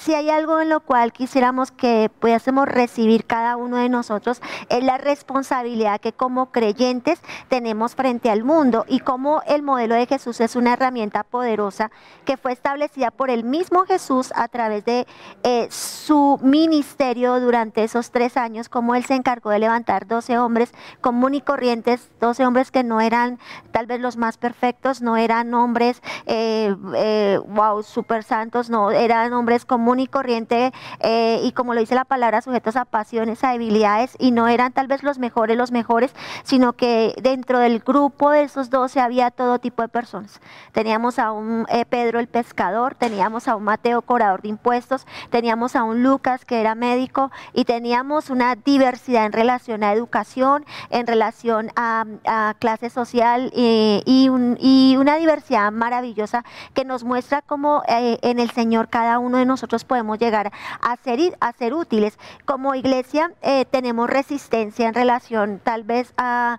si hay algo en lo cual quisiéramos que pudiésemos recibir cada uno de nosotros, es la responsabilidad que como creyentes tenemos frente al mundo y como el modelo de Jesús es una herramienta poderosa que fue establecida por el mismo Jesús a través de eh, su ministerio durante esos tres años, como él se encargó de levantar 12 hombres común y corrientes, 12 hombres que no eran tal vez los más perfectos, no eran hombres, eh, eh, wow, super santos, no, eran hombres comunes y corriente eh, y como lo dice la palabra, sujetos a pasiones, a debilidades y no eran tal vez los mejores, los mejores, sino que dentro del grupo de esos doce había todo tipo de personas. Teníamos a un eh, Pedro el pescador, teníamos a un Mateo cobrador de impuestos, teníamos a un Lucas que era médico y teníamos una diversidad en relación a educación, en relación a, clase social eh, y, una diversidad maravillosa que nos muestra cómo en el Señor cada uno de nosotros podemos llegar a ser, a ser útiles. Como iglesia eh, tenemos resistencia en relación tal vez a,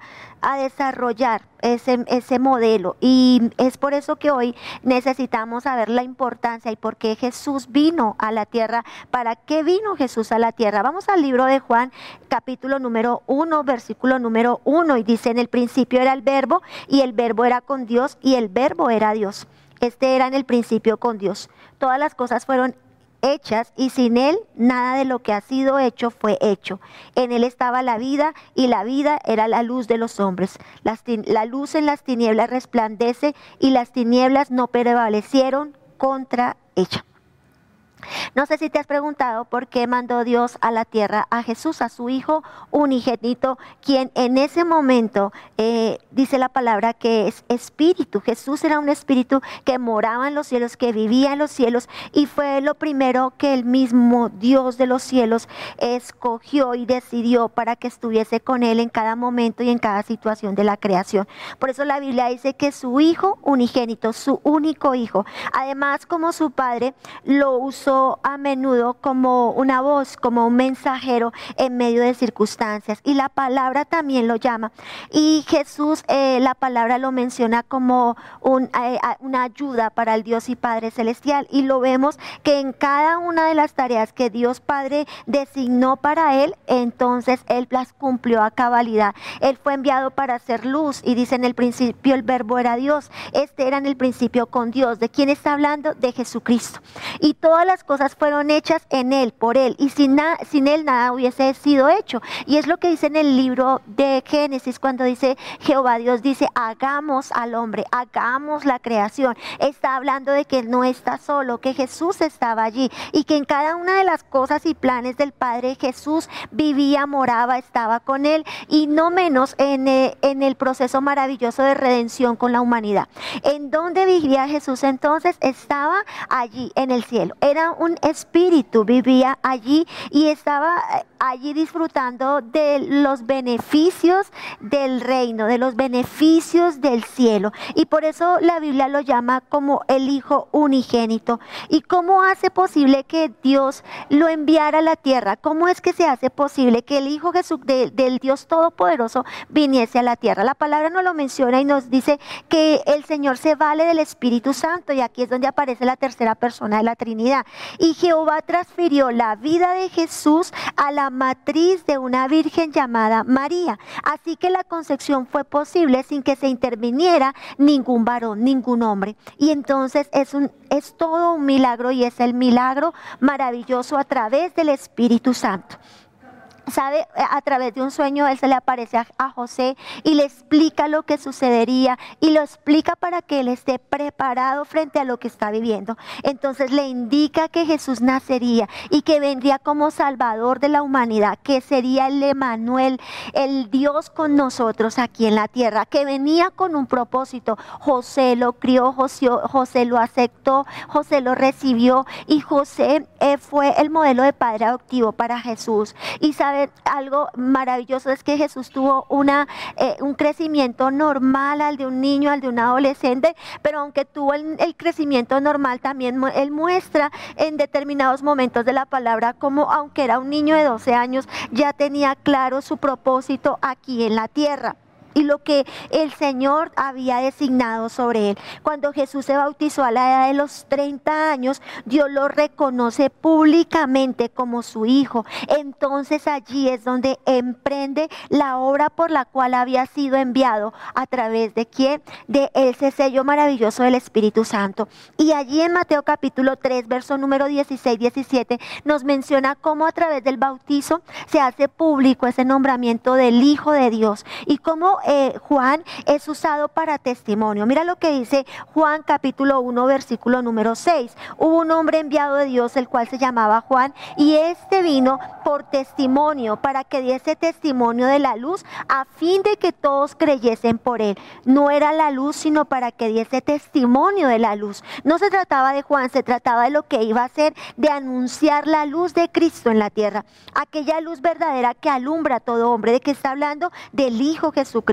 desarrollar ese, ese, modelo. Y es por eso que hoy necesitamos saber la importancia y por qué Jesús vino a la tierra. ¿Para qué vino Jesús a la tierra? Vamos al libro de Juan, capítulo número 1, versículo número 1, y dice, en el principio era el verbo y el verbo era con Dios y el verbo era Dios. Este era en el principio con Dios. Todas las cosas fueron hechas y sin Él nada de lo que ha sido hecho fue hecho. En Él estaba la vida y la vida era la luz de los hombres. la luz en las tinieblas resplandece y las tinieblas no prevalecieron contra ella. No sé si te has preguntado por qué mandó Dios a la tierra a Jesús, a su Hijo unigénito, quien en ese momento eh, dice la palabra que es espíritu. Jesús era un espíritu que moraba en los cielos, que vivía en los cielos y fue lo primero que el mismo Dios de los cielos escogió y decidió para que estuviese con él en cada momento y en cada situación de la creación. Por eso la Biblia dice que su Hijo unigénito, su único Hijo, además como su Padre, lo usó a menudo como una voz, como un mensajero en medio de circunstancias. Y la palabra también lo llama. Y Jesús, eh, la palabra lo menciona como eh, una ayuda para el Dios y Padre Celestial. Y lo vemos que en cada una de las tareas que Dios Padre designó para él, entonces él las cumplió a cabalidad. Él fue enviado para hacer luz y dice en el principio el verbo era Dios. Este era en el principio con Dios. ¿De quién está hablando? De Jesucristo. Y todas las cosas fueron hechas en Él, por Él, y sin, sin Él nada hubiese sido hecho. Y es lo que dice en el libro de Génesis cuando dice Jehová Dios dice, hagamos al hombre, hagamos la creación. Está hablando de que no está solo, que Jesús estaba allí y que en cada una de las cosas y planes del Padre Jesús vivía, moraba, estaba con Él y no menos en, eh, en el proceso maravilloso de redención con la humanidad. ¿En dónde vivía Jesús entonces? Estaba allí en el cielo. Era un espíritu, vivía allí y estaba eh, allí disfrutando de los beneficios del reino, de los beneficios del cielo. Y por eso la Biblia lo llama como el Hijo unigénito. ¿Y cómo hace posible que Dios lo enviara a la tierra? ¿Cómo es que se hace posible que el Hijo Jesús del Dios Todopoderoso viniese a la tierra? La palabra nos lo menciona y nos dice que el Señor se vale del Espíritu Santo y aquí es donde aparece la tercera persona de la Trinidad. Y Jehová transfirió la vida de Jesús a la matriz de una virgen llamada María. Así que la concepción fue posible sin que se interviniera ningún varón, ningún hombre. Y entonces es, un, es todo un milagro y es el milagro maravilloso a través del Espíritu Santo sabe, a través de un sueño él se le aparece a, José y le explica lo que sucedería y lo explica para que él esté preparado frente a lo que está viviendo. Entonces le indica que Jesús nacería y que vendría como salvador de la humanidad, que sería el Emanuel, el Dios con nosotros aquí en la tierra, que venía con un propósito. José lo crió, José, José lo aceptó, José lo recibió y José eh, fue el modelo de padre adoptivo para Jesús. Y sabe algo maravilloso es que Jesús tuvo una, eh, un crecimiento normal al de un niño, al de un adolescente, pero aunque tuvo el, crecimiento normal, también él muestra en determinados momentos de la palabra como aunque era un niño de 12 años, ya tenía claro su propósito aquí en la tierra. Y lo que el Señor había designado sobre él. Cuando Jesús se bautizó a la edad de los 30 años, Dios lo reconoce públicamente como su hijo. Entonces allí es donde emprende la obra por la cual había sido enviado a través de quién? De ese sello maravilloso del Espíritu Santo. Y allí en Mateo capítulo 3, verso número 16, 17, nos menciona cómo a través del bautizo se hace público ese nombramiento del Hijo de Dios y cómo eh, Juan es usado para testimonio. Mira lo que dice Juan capítulo 1 versículo número 6. Hubo un hombre enviado de Dios el cual se llamaba Juan y este vino por testimonio para que diese testimonio de la luz a fin de que todos creyesen por él. No era la luz sino para que diese testimonio de la luz. No se trataba de Juan, se trataba de lo que iba a hacer, de anunciar la luz de Cristo en la tierra. Aquella luz verdadera que alumbra a todo hombre, de que está hablando del Hijo Jesucristo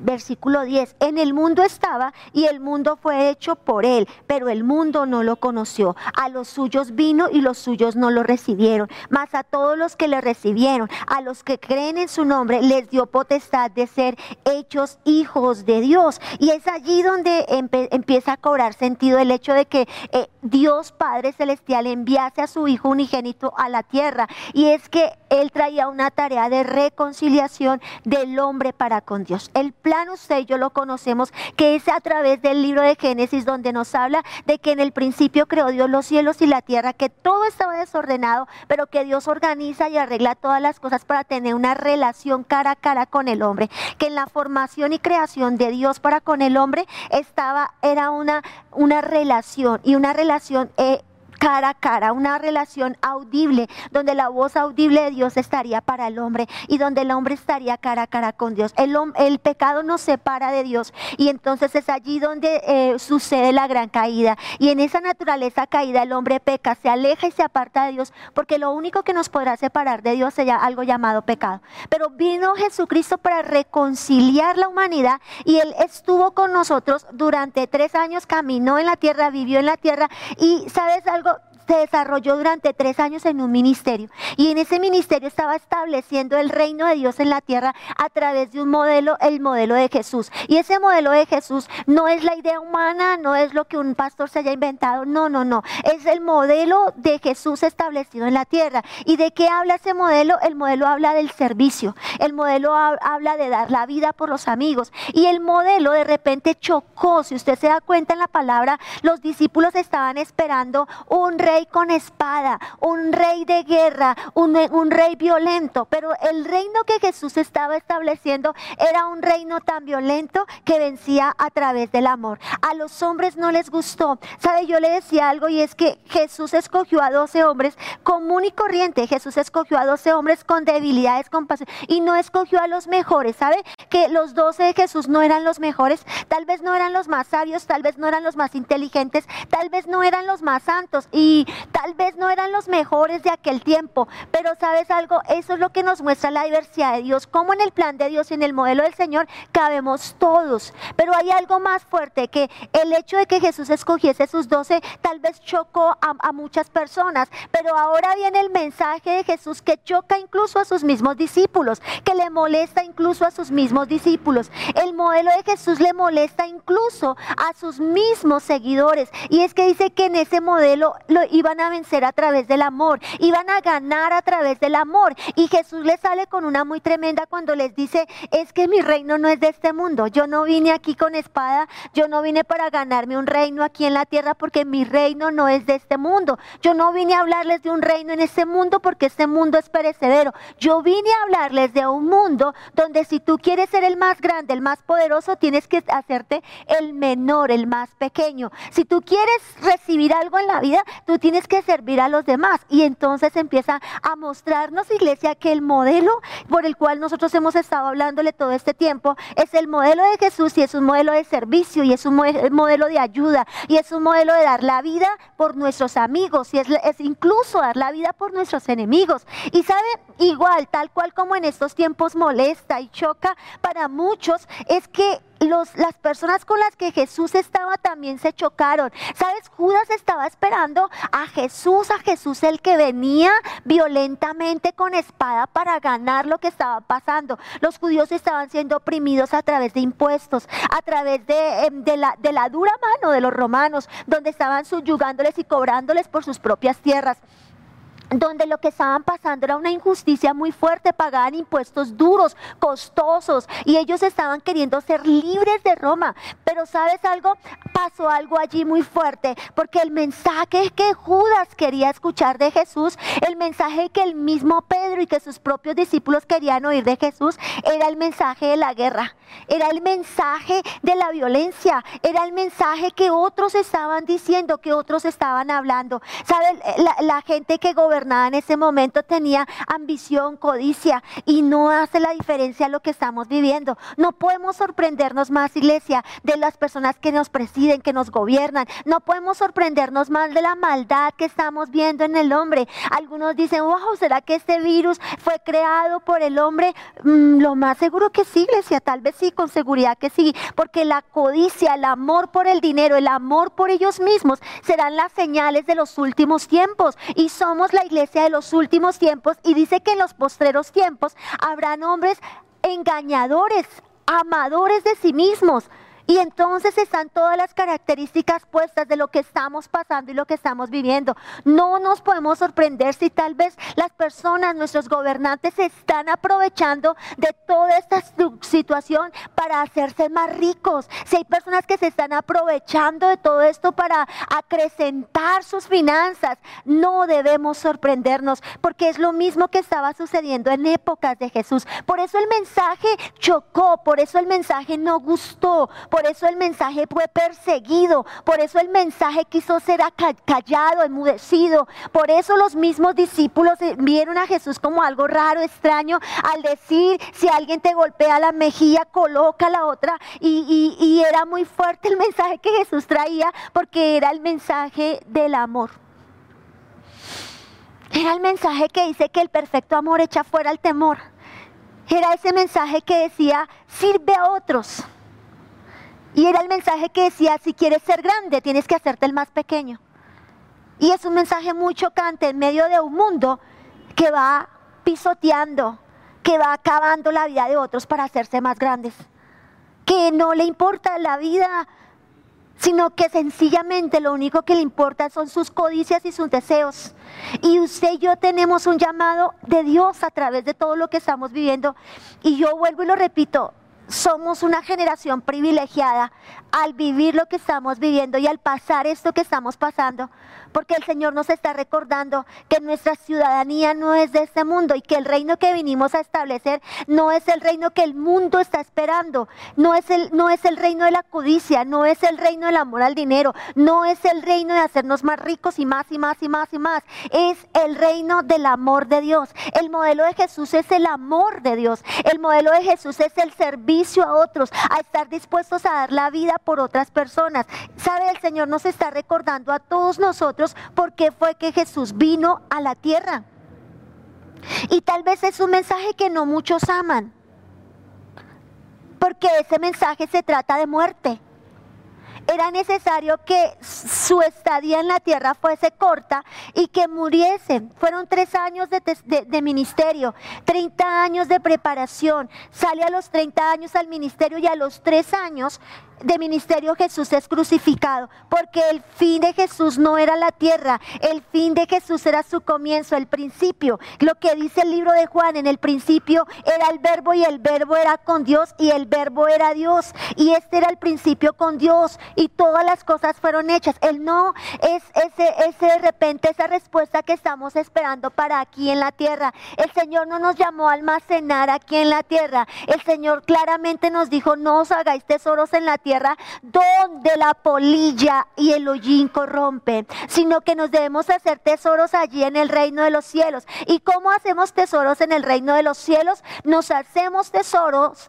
versículo 10, en el mundo estaba y el mundo fue hecho por él, pero el mundo no lo conoció. A los suyos vino y los suyos no lo recibieron, mas a todos los que le recibieron, a los que creen en su nombre, les dio potestad de ser hechos hijos de Dios. Y es allí donde empieza a cobrar sentido el hecho de que eh, Dios Padre Celestial enviase a su Hijo unigénito a la tierra. Y es que Él traía una tarea de reconciliación del hombre para con Dios. El plan usted y yo lo conocemos, que es a través del libro de Génesis donde nos habla de que en el principio creó Dios los cielos y la tierra, que todo estaba desordenado, pero que Dios organiza y arregla todas las cosas para tener una relación cara a cara con el hombre, que en la formación y creación de Dios para con el hombre estaba, era una, una relación y una relación eh, cara a cara, una relación audible, donde la voz audible de Dios estaría para el hombre y donde el hombre estaría cara a cara con Dios. El, el pecado nos separa de Dios y entonces es allí donde eh, sucede la gran caída. Y en esa naturaleza caída el hombre peca, se aleja y se aparta de Dios, porque lo único que nos podrá separar de Dios es algo llamado pecado. Pero vino Jesucristo para reconciliar la humanidad y Él estuvo con nosotros durante tres años, caminó en la tierra, vivió en la tierra y sabes algo, se desarrolló durante tres años en un ministerio y en ese ministerio estaba estableciendo el reino de Dios en la tierra a través de un modelo, el modelo de Jesús. Y ese modelo de Jesús no es la idea humana, no es lo que un pastor se haya inventado, no, no, no, es el modelo de Jesús establecido en la tierra. ¿Y de qué habla ese modelo? El modelo habla del servicio, el modelo habla de dar la vida por los amigos y el modelo de repente chocó, si usted se da cuenta en la palabra, los discípulos estaban esperando un rey rey con espada, un rey de guerra, un, rey violento. Pero el reino que Jesús estaba estableciendo era un reino tan violento que vencía a través del amor. A los hombres no les gustó. ¿Sabe? Yo le decía algo y es que Jesús escogió a 12 hombres común y corriente. Jesús escogió a 12 hombres con debilidades, con pasión, y no escogió a los mejores. ¿Sabe? Que los 12 de Jesús no eran los mejores. Tal vez no eran los más sabios, tal vez no eran los más inteligentes, tal vez no eran los más santos. Y tal vez no eran los mejores de aquel tiempo, pero sabes algo, eso es lo que nos muestra la diversidad de Dios, como en el plan de Dios y en el modelo del Señor cabemos todos, pero hay algo más fuerte que el hecho de que Jesús escogiese sus doce tal vez chocó a, a muchas personas, pero ahora viene el mensaje de Jesús que choca incluso a sus mismos discípulos, que le molesta incluso a sus mismos discípulos. El modelo de Jesús le molesta incluso a sus mismos seguidores y es que dice que en ese modelo lo iban a vencer a través del amor, iban a ganar a través del amor. Y Jesús les sale con una muy tremenda cuando les dice, es que mi reino no es de este mundo, yo no vine aquí con espada, yo no vine para ganarme un reino aquí en la tierra porque mi reino no es de este mundo. Yo no vine a hablarles de un reino en este mundo porque este mundo es perecedero. Yo vine a hablarles de un mundo donde si tú quieres ser el más grande, el más poderoso, tienes que hacerte el menor, el más pequeño. Si tú quieres recibir algo en la vida, tú tienes que servir a los demás. Y entonces empieza a mostrarnos, iglesia, que el modelo por el cual nosotros hemos estado hablándole todo este tiempo es el modelo de Jesús y es un modelo de servicio y es un modelo de ayuda y es un modelo de dar la vida por nuestros amigos y es, es incluso dar la vida por nuestros enemigos. Y sabe, igual, tal cual como en estos tiempos molesta y choca para muchos, es que los, las personas con las que Jesús estaba también se chocaron. ¿Sabes? Judas estaba esperando a Jesús, a Jesús el que venía violentamente con espada para ganar lo que estaba pasando. Los judíos estaban siendo oprimidos a través de impuestos, a través de, em, de, la, de la dura mano de los romanos, donde estaban subyugándoles y cobrándoles por sus propias tierras donde lo que estaban pasando era una injusticia muy fuerte, pagaban impuestos duros, costosos, y ellos estaban queriendo ser libres de Roma. Pero sabes algo, pasó algo allí muy fuerte, porque el mensaje que Judas quería escuchar de Jesús, el mensaje que el mismo Pedro y que sus propios discípulos querían oír de Jesús, era el mensaje de la guerra, era el mensaje de la violencia, era el mensaje que otros estaban diciendo, que otros estaban hablando. ¿Sabes? La, la gente que gobernaba en ese momento tenía ambición, codicia y no hace la diferencia lo que estamos viviendo. No podemos sorprendernos más, iglesia, de las personas que nos presiden, que nos gobiernan. No podemos sorprendernos más de la maldad que estamos viendo en el hombre. Algunos dicen, wow, ¿será que este virus fue creado por el hombre? Mm, lo más seguro que sí, iglesia, tal vez sí, con seguridad que sí, porque la codicia, el amor por el dinero, el amor por ellos mismos serán las señales de los últimos tiempos y somos iglesia de los últimos tiempos y dice que en los postreros tiempos habrán hombres engañadores, amadores de sí mismos, y entonces están todas las características puestas de lo que estamos pasando y lo que estamos viviendo. No nos podemos sorprender si tal vez las personas, nuestros gobernantes, se están aprovechando de toda esta situación para hacerse más ricos. Si hay personas que se están aprovechando de todo esto para acrecentar sus finanzas, no debemos sorprendernos porque es lo mismo que estaba sucediendo en épocas de Jesús. Por eso el mensaje chocó, por eso el mensaje no gustó por eso el mensaje fue perseguido, por eso el mensaje quiso ser callado, enmudecido, por eso los mismos discípulos eh, vieron a Jesús como algo raro, extraño, al decir, si alguien te golpea la mejilla, coloca la otra, y, y era muy fuerte el mensaje que Jesús traía, porque era el mensaje del amor. Era el mensaje que dice que el perfecto amor echa fuera el temor. Era ese mensaje que decía, sirve a otros. Y era el mensaje que decía, si quieres ser grande, tienes que hacerte el más pequeño. Y es un mensaje muy chocante en medio de un mundo que va pisoteando, que va acabando la vida de otros para hacerse más grandes. Que no le importa la vida, sino que sencillamente lo único que le importa son sus codicias y sus deseos. Y usted y yo tenemos un llamado de Dios a través de todo lo que estamos viviendo. Y yo vuelvo y lo repito, somos una generación privilegiada al vivir lo que estamos viviendo y al pasar esto que estamos pasando porque el Señor nos está recordando que nuestra ciudadanía no es de este mundo y que el reino que vinimos a establecer no es el reino que el mundo está esperando, no es el, no es el reino de la codicia, no es el reino del amor al dinero, no es el reino de hacernos más ricos y más y más y más y más, es el reino del amor de Dios. El modelo de Jesús es el amor de Dios, el modelo de Jesús es el servicio a otros, a estar dispuestos a dar la vida por otras personas. ¿Sabe? El Señor nos está recordando a todos nosotros porque fue que Jesús vino a la tierra. Y tal vez es un mensaje que no muchos aman, porque ese mensaje se trata de muerte. Era necesario que su estadía en la tierra fuese corta y que muriese. Fueron tres años de, de, ministerio, 30 años de preparación. Sale a los 30 años al ministerio y a los tres años de ministerio Jesús es crucificado, porque el fin de Jesús no era la tierra, el fin de Jesús era su comienzo, el principio. Lo que dice el libro de Juan, en el principio era el verbo y el verbo era con Dios y el verbo era Dios. Y este era el principio con Dios y todas las cosas fueron hechas. El no es ese, ese de repente, esa respuesta que estamos esperando para aquí en la tierra. El Señor no nos llamó a almacenar aquí en la tierra. El Señor claramente nos dijo, no os hagáis tesoros en la tierra donde la polilla y el hollín corrompen, sino que nos debemos hacer tesoros allí en el reino de los cielos. ¿Y cómo hacemos tesoros en el reino de los cielos? Nos hacemos tesoros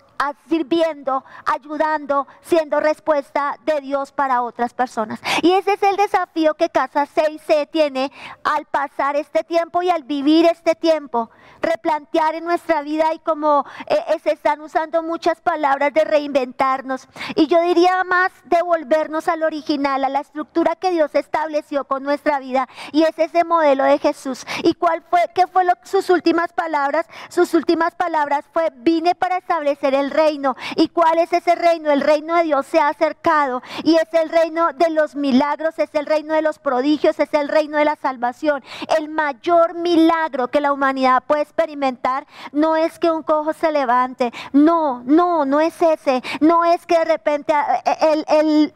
sirviendo, ayudando, siendo respuesta de Dios para otras personas. Y ese es el desafío que Casa 6C tiene al pasar este tiempo y al vivir este tiempo. Replantear en nuestra vida y como eh, eh, se están usando muchas palabras de reinventarnos. Y yo diría más devolvernos al original, a la estructura que Dios estableció con nuestra vida. Y es ese modelo de Jesús. ¿Y cuál fue, qué fue sus últimas palabras? Sus últimas palabras fue, vine para establecer el reino. ¿Y cuál es ese reino? El reino de Dios se ha acercado y es el reino de los milagros, es el reino de los prodigios, es el reino de la salvación. El mayor milagro que la humanidad puede experimentar no es que un cojo se levante, no, no, no es ese, no es que de repente eh, el, el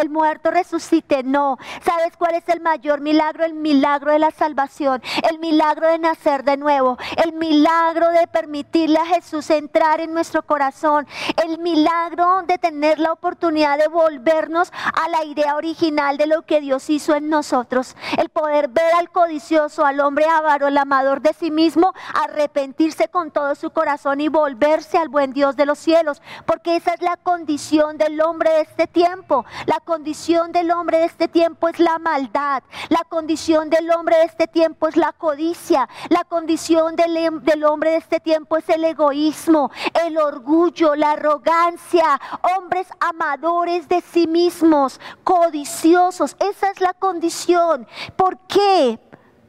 el muerto resucite, no. ¿Sabes cuál es el mayor milagro? El milagro de la salvación, el milagro de nacer de nuevo, el milagro de permitirle a Jesús entrar en nuestro corazón, el milagro de tener la oportunidad de volvernos a la idea original de lo que Dios hizo en nosotros, el poder ver al codicioso, al hombre avaro, el amador de sí mismo, arrepentirse con todo su corazón y volverse al buen Dios de los cielos, porque esa es la condición del hombre de este tiempo. La condición del hombre de este tiempo es la maldad. La condición del hombre de este tiempo es la codicia. La condición del, em, del hombre de este tiempo es el egoísmo, el orgullo, la arrogancia. Hombres amadores de sí mismos, codiciosos. Esa es la condición. ¿Por qué?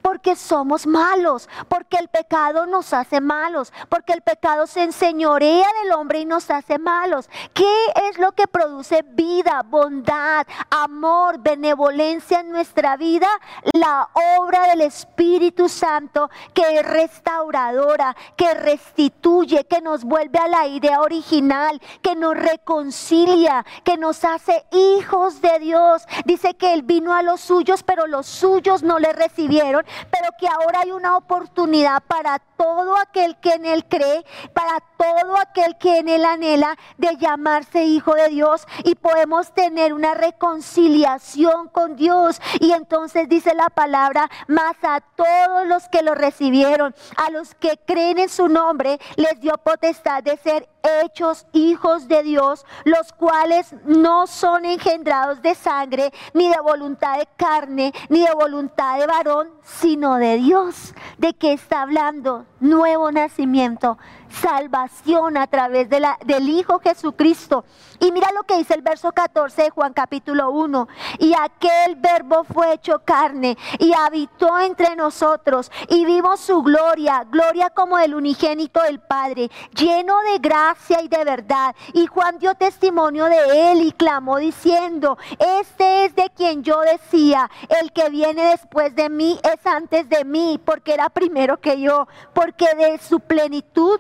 Porque somos malos, porque el pecado nos hace malos, porque el pecado se enseñorea del hombre y nos hace malos. ¿Qué es lo que produce vida, bondad, amor, benevolencia en nuestra vida? La obra del Espíritu Santo que es restauradora, que restituye, que nos vuelve a la idea original, que nos reconcilia, que nos hace hijos de Dios. Dice que Él vino a los suyos, pero los suyos no le recibieron pero que ahora hay una oportunidad para todo aquel que en Él cree, para todo aquel que en Él anhela de llamarse hijo de Dios y podemos tener una reconciliación con Dios. Y entonces dice la palabra, más a todos los que lo recibieron, a los que creen en su nombre, les dio potestad de ser hechos hijos de Dios, los cuales no son engendrados de sangre, ni de voluntad de carne, ni de voluntad de varón, sino de Dios. ¿De qué está hablando? Nuevo nacimiento, salvación a través de la, del Hijo Jesucristo. Y mira lo que dice el verso 14 de Juan capítulo 1. Y aquel verbo fue hecho carne y habitó entre nosotros y vimos su gloria, gloria como del unigénito del Padre, lleno de gracia y de verdad. Y Juan dio testimonio de él y clamó diciendo, este es de quien yo decía, el que viene después de mí es antes de mí, porque era primero que yo, porque de su plenitud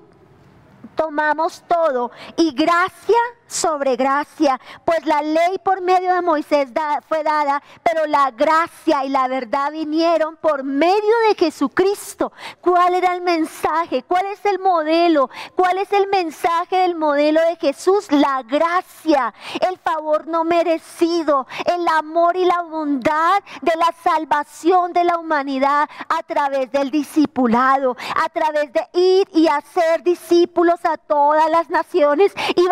tomamos todo y gracia sobre gracia, pues la ley por medio de Moisés fue dada, pero la gracia y la verdad vinieron por medio de Jesucristo. ¿Cuál era el mensaje? ¿Cuál es el modelo? ¿Cuál es el mensaje del modelo de Jesús? La gracia, el favor no merecido, el amor y la bondad de la salvación de la humanidad a través del discipulado, a través de ir y hacer discípulos a todas las naciones y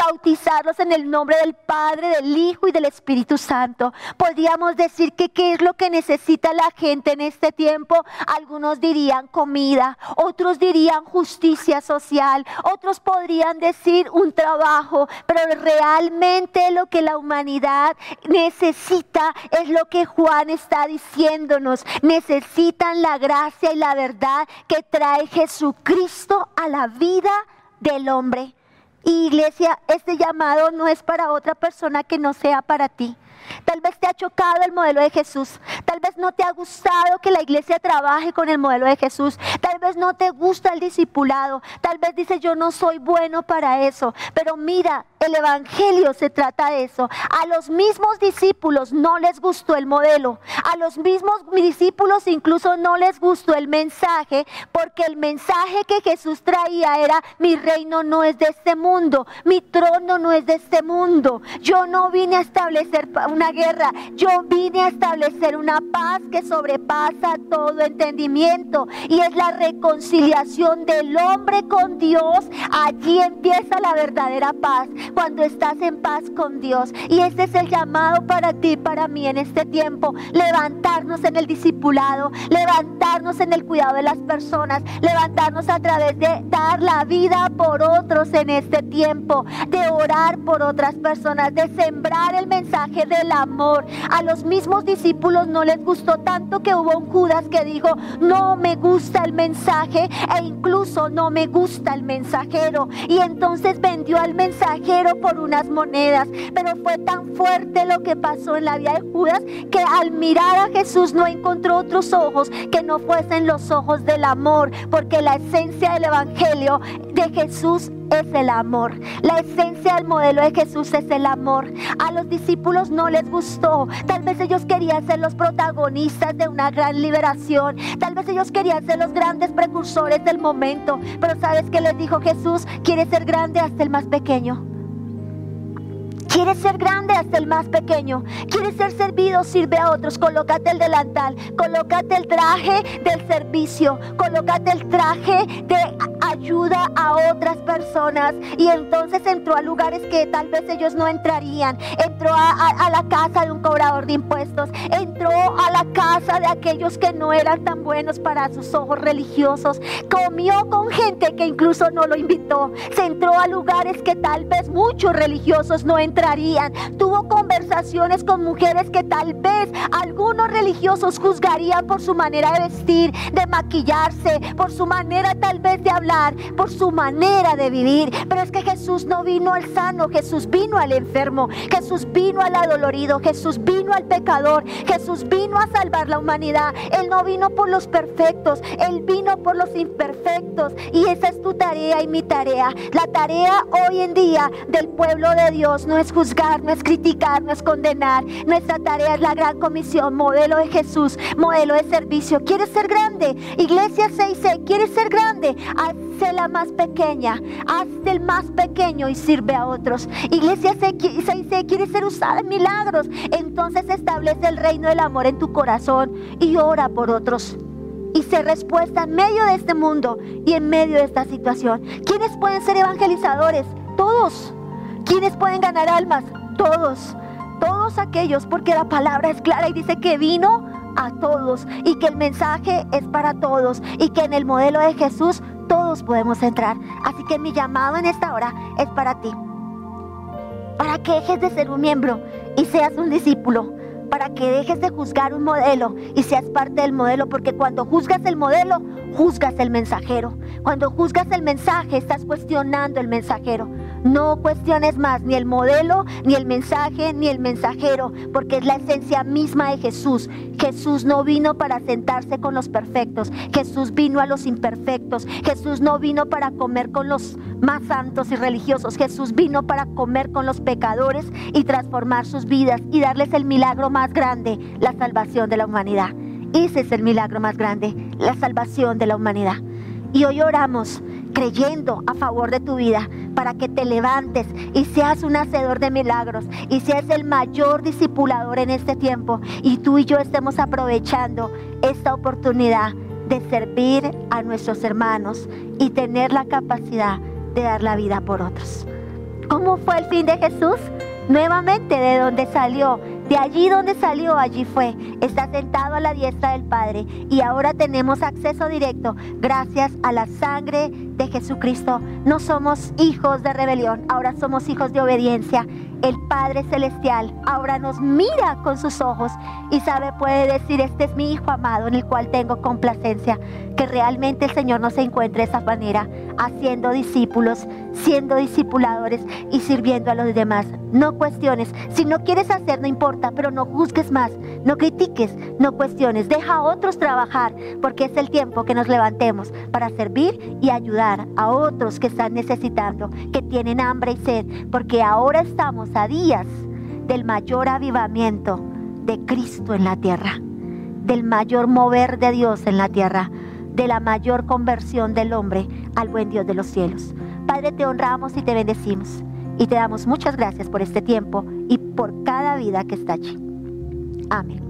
en el nombre del Padre, del Hijo y del Espíritu Santo. Podríamos decir que qué es lo que necesita la gente en este tiempo. Algunos dirían comida, otros dirían justicia social, otros podrían decir un trabajo, pero realmente lo que la humanidad necesita es lo que Juan está diciéndonos. Necesitan la gracia y la verdad que trae Jesucristo a la vida del hombre. Iglesia, este llamado no es para otra persona que no sea para ti. Tal vez te ha chocado el modelo de Jesús. Tal vez no te ha gustado que la iglesia trabaje con el modelo de Jesús. Tal vez no te gusta el discipulado. Tal vez dices yo no soy bueno para eso. Pero mira, El Evangelio se trata de eso. A los mismos discípulos no les gustó el modelo. A los mismos discípulos incluso no les gustó el mensaje porque el mensaje que Jesús traía era mi reino no es de este mundo, mi trono no es de este mundo. Yo no vine a establecer una guerra, yo vine a establecer una paz que sobrepasa todo entendimiento y es la reconciliación del hombre con Dios. Allí empieza la verdadera paz, cuando estás en paz con Dios. Y este es el llamado para ti, para mí en este tiempo, levantarnos en el discipulado, levantarnos en el cuidado de las personas, levantarnos a través de dar la vida por otros en este tiempo, de orar por otras personas, de sembrar el mensaje del amor. A los mismos discípulos no les gustó tanto que hubo un Judas que dijo, no me gusta el mensaje e incluso no me gusta el mensajero. Y entonces vendió al mensajero por unas monedas. Pero fue tan fuerte lo que pasó en la vida de Judas que al mirar a Jesús no encontró otros ojos que no fuesen los ojos del amor, porque la esencia del Evangelio de Jesús es el amor. La esencia del modelo de Jesús es el amor. A los discípulos no les gustó. Tal vez ellos querían ser los protagonistas de una gran liberación. Tal vez ellos querían ser los grandes precursores del momento. Pero ¿sabes qué les dijo Jesús? Quiere ser grande hasta el más pequeño. Quieres ser grande hasta el más pequeño. Quieres ser servido, sirve a otros. Colócate el delantal, colócate el traje del servicio, colócate el traje de ayuda a otras personas. Y entonces entró a lugares que tal vez ellos no entrarían. Entró a, la casa de un cobrador de impuestos. Entró a la casa de aquellos que no eran tan buenos para sus ojos religiosos. Comió con gente que incluso no lo invitó. Se entró a lugares que tal vez muchos religiosos no entrarían Tuvo conversaciones con mujeres que tal vez algunos religiosos juzgarían por su manera de vestir, de maquillarse, por su manera tal vez de hablar, por su manera de vivir. Pero es que Jesús no vino al sano, Jesús vino al enfermo, Jesús vino al adolorido, Jesús vino al pecador, Jesús vino a salvar la humanidad. Él no vino por los perfectos, Él vino por los imperfectos. Y esa es tu tarea y mi tarea. La tarea hoy en día del pueblo de Dios no es juzgar, no es criticar, no es condenar. Nuestra tarea es la gran comisión, modelo de Jesús, modelo de servicio. ¿Quieres ser grande? Iglesia 6 ¿quieres ser grande? Hazte la más pequeña, hazte el más pequeño y sirve a otros. Iglesia 6 ¿quieres ser usada en milagros? Entonces establece el reino del amor en tu corazón y ora por otros y se respuesta en medio de este mundo y en medio de esta situación. ¿Quiénes pueden ser evangelizadores? Todos. ¿Quiénes pueden ganar almas? Todos. Todos aquellos, porque la palabra es clara y dice que vino a todos y que el mensaje es para todos y que en el modelo de Jesús todos podemos entrar. Así que mi llamado en esta hora es para ti. Para que dejes de ser un miembro y seas un discípulo. Para que dejes de juzgar un modelo y seas parte del modelo. Porque cuando juzgas el modelo, juzgas el mensajero. Cuando juzgas el mensaje, estás cuestionando el mensajero. No cuestiones más ni el modelo, ni el mensaje, ni el mensajero, porque es la esencia misma de Jesús. Jesús no vino para sentarse con los perfectos, Jesús vino a los imperfectos. Jesús no vino para comer con los más santos y religiosos, Jesús vino para comer con los pecadores y transformar sus vidas y darles el milagro más grande, la salvación de la humanidad. Ese es el milagro más grande, la salvación de la humanidad. Y hoy oramos creyendo a favor de tu vida para que te levantes y seas un hacedor de milagros y seas el mayor discipulador en este tiempo y tú y yo estemos aprovechando esta oportunidad de servir a nuestros hermanos y tener la capacidad de dar la vida por otros. ¿Cómo fue el fin de Jesús? Nuevamente, ¿de dónde salió? De allí donde salió, allí fue. Está sentado a la diestra del Padre y ahora tenemos acceso directo gracias a la sangre de Jesucristo. No somos hijos de rebelión, ahora somos hijos de obediencia. El Padre Celestial ahora nos mira con sus ojos y sabe, puede decir, este es mi Hijo amado en el cual tengo complacencia. Que realmente el Señor nos encuentre de esa manera haciendo discípulos, siendo discipuladores y sirviendo a los demás. No cuestiones. Si no quieres hacer, no importa, pero no juzgues más, no critiques, no cuestiones. Deja a otros trabajar, porque es el tiempo que nos levantemos para servir y ayudar a otros que están necesitando, que tienen hambre y sed, porque ahora a días del mayor avivamiento de Cristo en la tierra, del mayor mover de Dios en la tierra, de la mayor conversión del hombre al buen Dios de los cielos. Padre, te honramos y te bendecimos y te damos muchas gracias por este tiempo y por cada vida que está allí. Amén.